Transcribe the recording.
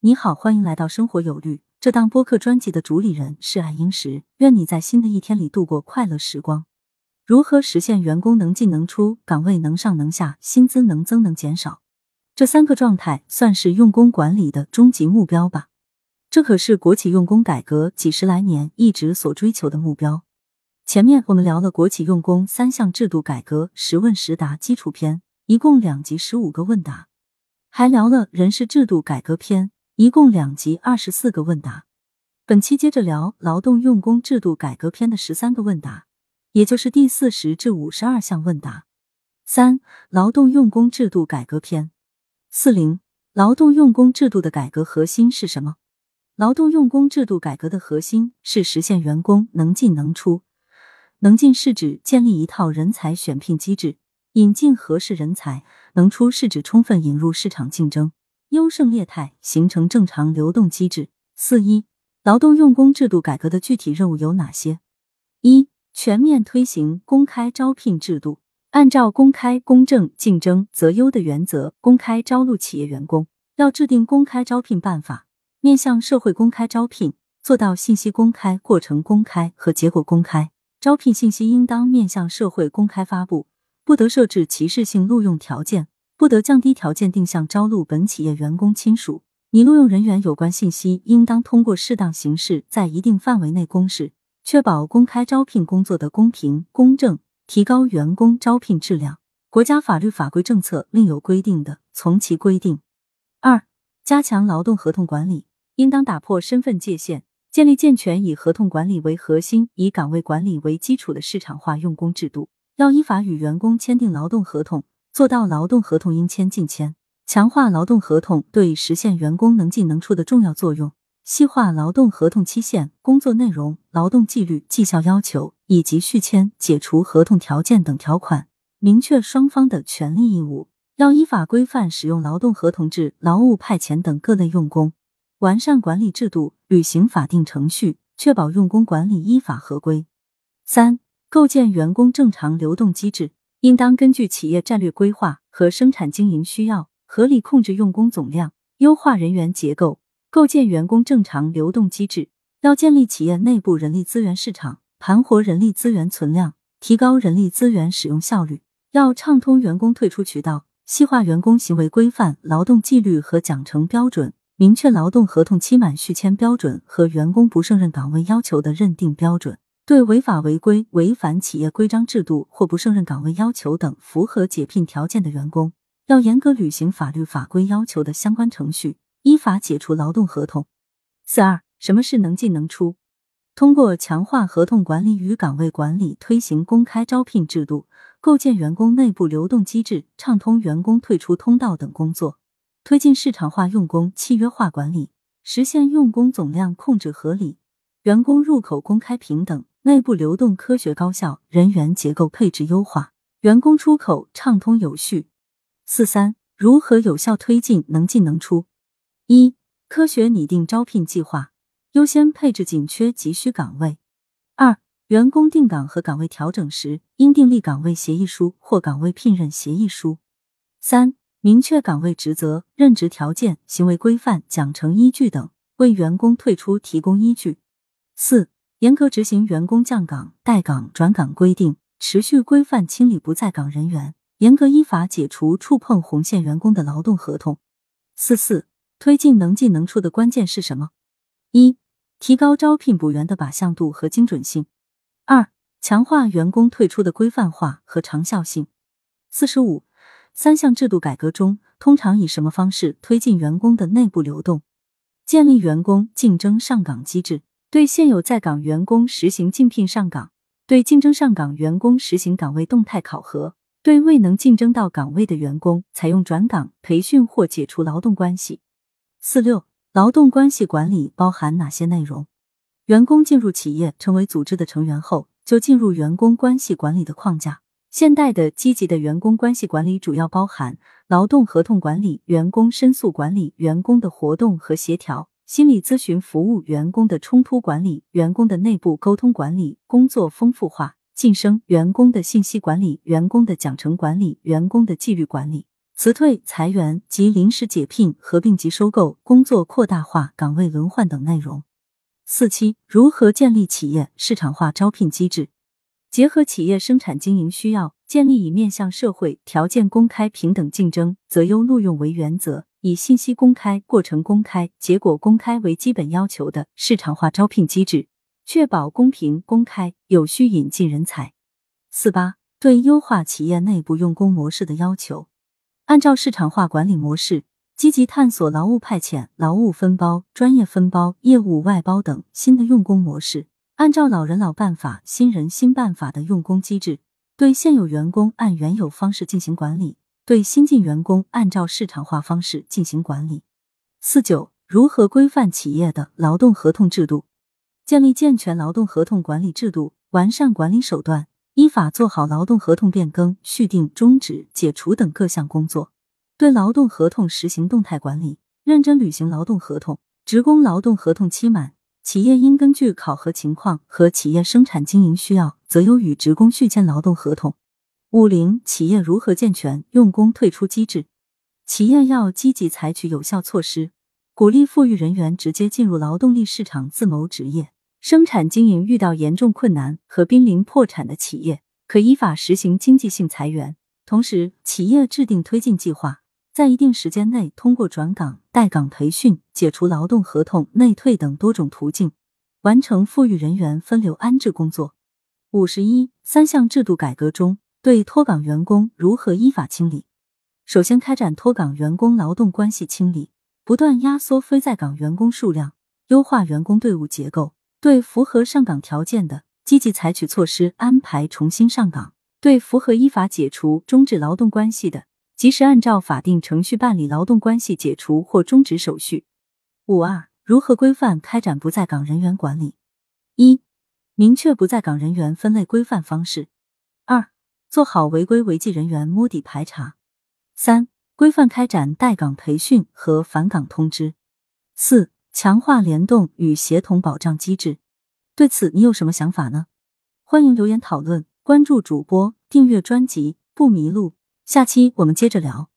你好，欢迎来到生活有律。这档播客专辑的主理人是爱英石。愿你在新的一天里度过快乐时光。如何实现员工能进能出、岗位能上能下、薪资能增能减少？这三个状态算是用工管理的终极目标吧？这可是国企用工改革几十来年一直所追求的目标。前面我们聊了国企用工三项制度改革十问十答基础篇，一共两集十五个问答，还聊了人事制度改革篇。一共两集二十四个问答，本期接着聊劳动用工制度改革篇的十三个问答，也就是第四十至五十二项问答。三、劳动用工制度改革篇。四零、劳动用工制度的改革核心是什么？劳动用工制度改革的核心是实现员工能进能出。能进是指建立一套人才选聘机制，引进合适人才；能出是指充分引入市场竞争。优胜劣汰，形成正常流动机制。四一，劳动用工制度改革的具体任务有哪些？一、全面推行公开招聘制度，按照公开、公正、竞争、择优的原则，公开招录企业员工。要制定公开招聘办法，面向社会公开招聘，做到信息公开、过程公开和结果公开。招聘信息应当面向社会公开发布，不得设置歧视性录用条件。不得降低条件定向招录本企业员工亲属。拟录用人员有关信息，应当通过适当形式在一定范围内公示，确保公开招聘工作的公平公正，提高员工招聘质量。国家法律法规政策另有规定的，从其规定。二、加强劳动合同管理，应当打破身份界限，建立健全以合同管理为核心、以岗位管理为基础的市场化用工制度。要依法与员工签订劳动合同。做到劳动合同应签尽签，强化劳动合同对实现员工能进能出的重要作用，细化劳动合同期限、工作内容、劳动纪律、绩效要求以及续签、解除合同条件等条款，明确双方的权利义务。要依法规范使用劳动合同制、劳务派遣等各类用工，完善管理制度，履行法定程序，确保用工管理依法合规。三、构建员工正常流动机制。应当根据企业战略规划和生产经营需要，合理控制用工总量，优化人员结构，构建员工正常流动机制。要建立企业内部人力资源市场，盘活人力资源存量，提高人力资源使用效率。要畅通员工退出渠道，细化员工行为规范、劳动纪律和奖惩标准，明确劳动合同期满续签标准和员工不胜任岗位要求的认定标准。对违法违规、违反企业规章制度或不胜任岗位要求等符合解聘条件的员工，要严格履行法律法规要求的相关程序，依法解除劳动合同。四二，什么是能进能出？通过强化合同管理与岗位管理，推行公开招聘制度，构建员工内部流动机制，畅通员工退出通道等工作，推进市场化用工契约化管理，实现用工总量控制合理，员工入口公开平等。内部流动科学高效，人员结构配置优化，员工出口畅通有序。四三，如何有效推进能进能出？一、科学拟定招聘计划，优先配置紧缺急需岗位。二、员工定岗和岗位调整时，应订立岗位协议书或岗位聘任协议书。三、明确岗位职责、任职条件、行为规范、奖惩依据等，为员工退出提供依据。四。严格执行员工降岗、待岗、转岗规定，持续规范清理不在岗人员，严格依法解除触碰红线员工的劳动合同。四四，推进能进能出的关键是什么？一、提高招聘补员的靶向度和精准性；二、强化员工退出的规范化和长效性。四十五，三项制度改革中，通常以什么方式推进员工的内部流动？建立员工竞争上岗机制。对现有在岗员工实行竞聘上岗，对竞争上岗员工实行岗位动态考核，对未能竞争到岗位的员工采用转岗、培训或解除劳动关系。四六，劳动关系管理包含哪些内容？员工进入企业成为组织的成员后，就进入员工关系管理的框架。现代的积极的员工关系管理主要包含劳动合同管理、员工申诉管理、员工的活动和协调。心理咨询服务、员工的冲突管理、员工的内部沟通管理、工作丰富化、晋升、员工的信息管理、员工的奖惩管理、员工的纪律管理。辞退、裁员及临时解聘、合并及收购、工作扩大化、岗位轮换等内容。四七，如何建立企业市场化招聘机制？结合企业生产经营需要，建立以面向社会、条件公开、平等竞争、择优录用为原则，以信息公开、过程公开、结果公开为基本要求的市场化招聘机制，确保公平、公开、有序引进人才。四八，对优化企业内部用工模式的要求，按照市场化管理模式。积极探索劳务派遣、劳务分包、专业分包、业务外包等新的用工模式，按照老人老办法、新人新办法的用工机制，对现有员工按原有方式进行管理，对新进员工按照市场化方式进行管理。四九，如何规范企业的劳动合同制度？建立健全劳动合同管理制度，完善管理手段，依法做好劳动合同变更、续订、终止、解除等各项工作。对劳动合同实行动态管理，认真履行劳动合同。职工劳动合同期满，企业应根据考核情况和企业生产经营需要，择优与职工续签劳动合同。五零，企业如何健全用工退出机制？企业要积极采取有效措施，鼓励富裕人员直接进入劳动力市场自谋职业。生产经营遇到严重困难和濒临破产的企业，可依法实行经济性裁员。同时，企业制定推进计划。在一定时间内，通过转岗、待岗培训、解除劳动合同、内退等多种途径，完成富裕人员分流安置工作。五十一，三项制度改革中，对脱岗员工如何依法清理？首先，开展脱岗员工劳动关系清理，不断压缩非在岗员工数量，优化员工队伍结构。对符合上岗条件的，积极采取措施安排重新上岗；对符合依法解除、终止劳动关系的，及时按照法定程序办理劳动关系解除或终止手续。五二，如何规范开展不在岗人员管理？一、明确不在岗人员分类规范方式；做好违规违纪人员摸底排查；三、规范开展待岗培训和返岗通知；四、强化联动与协同保障机制。对此，你有什么想法呢？欢迎留言讨论，关注主播，订阅专辑，不迷路。下期我们接着聊。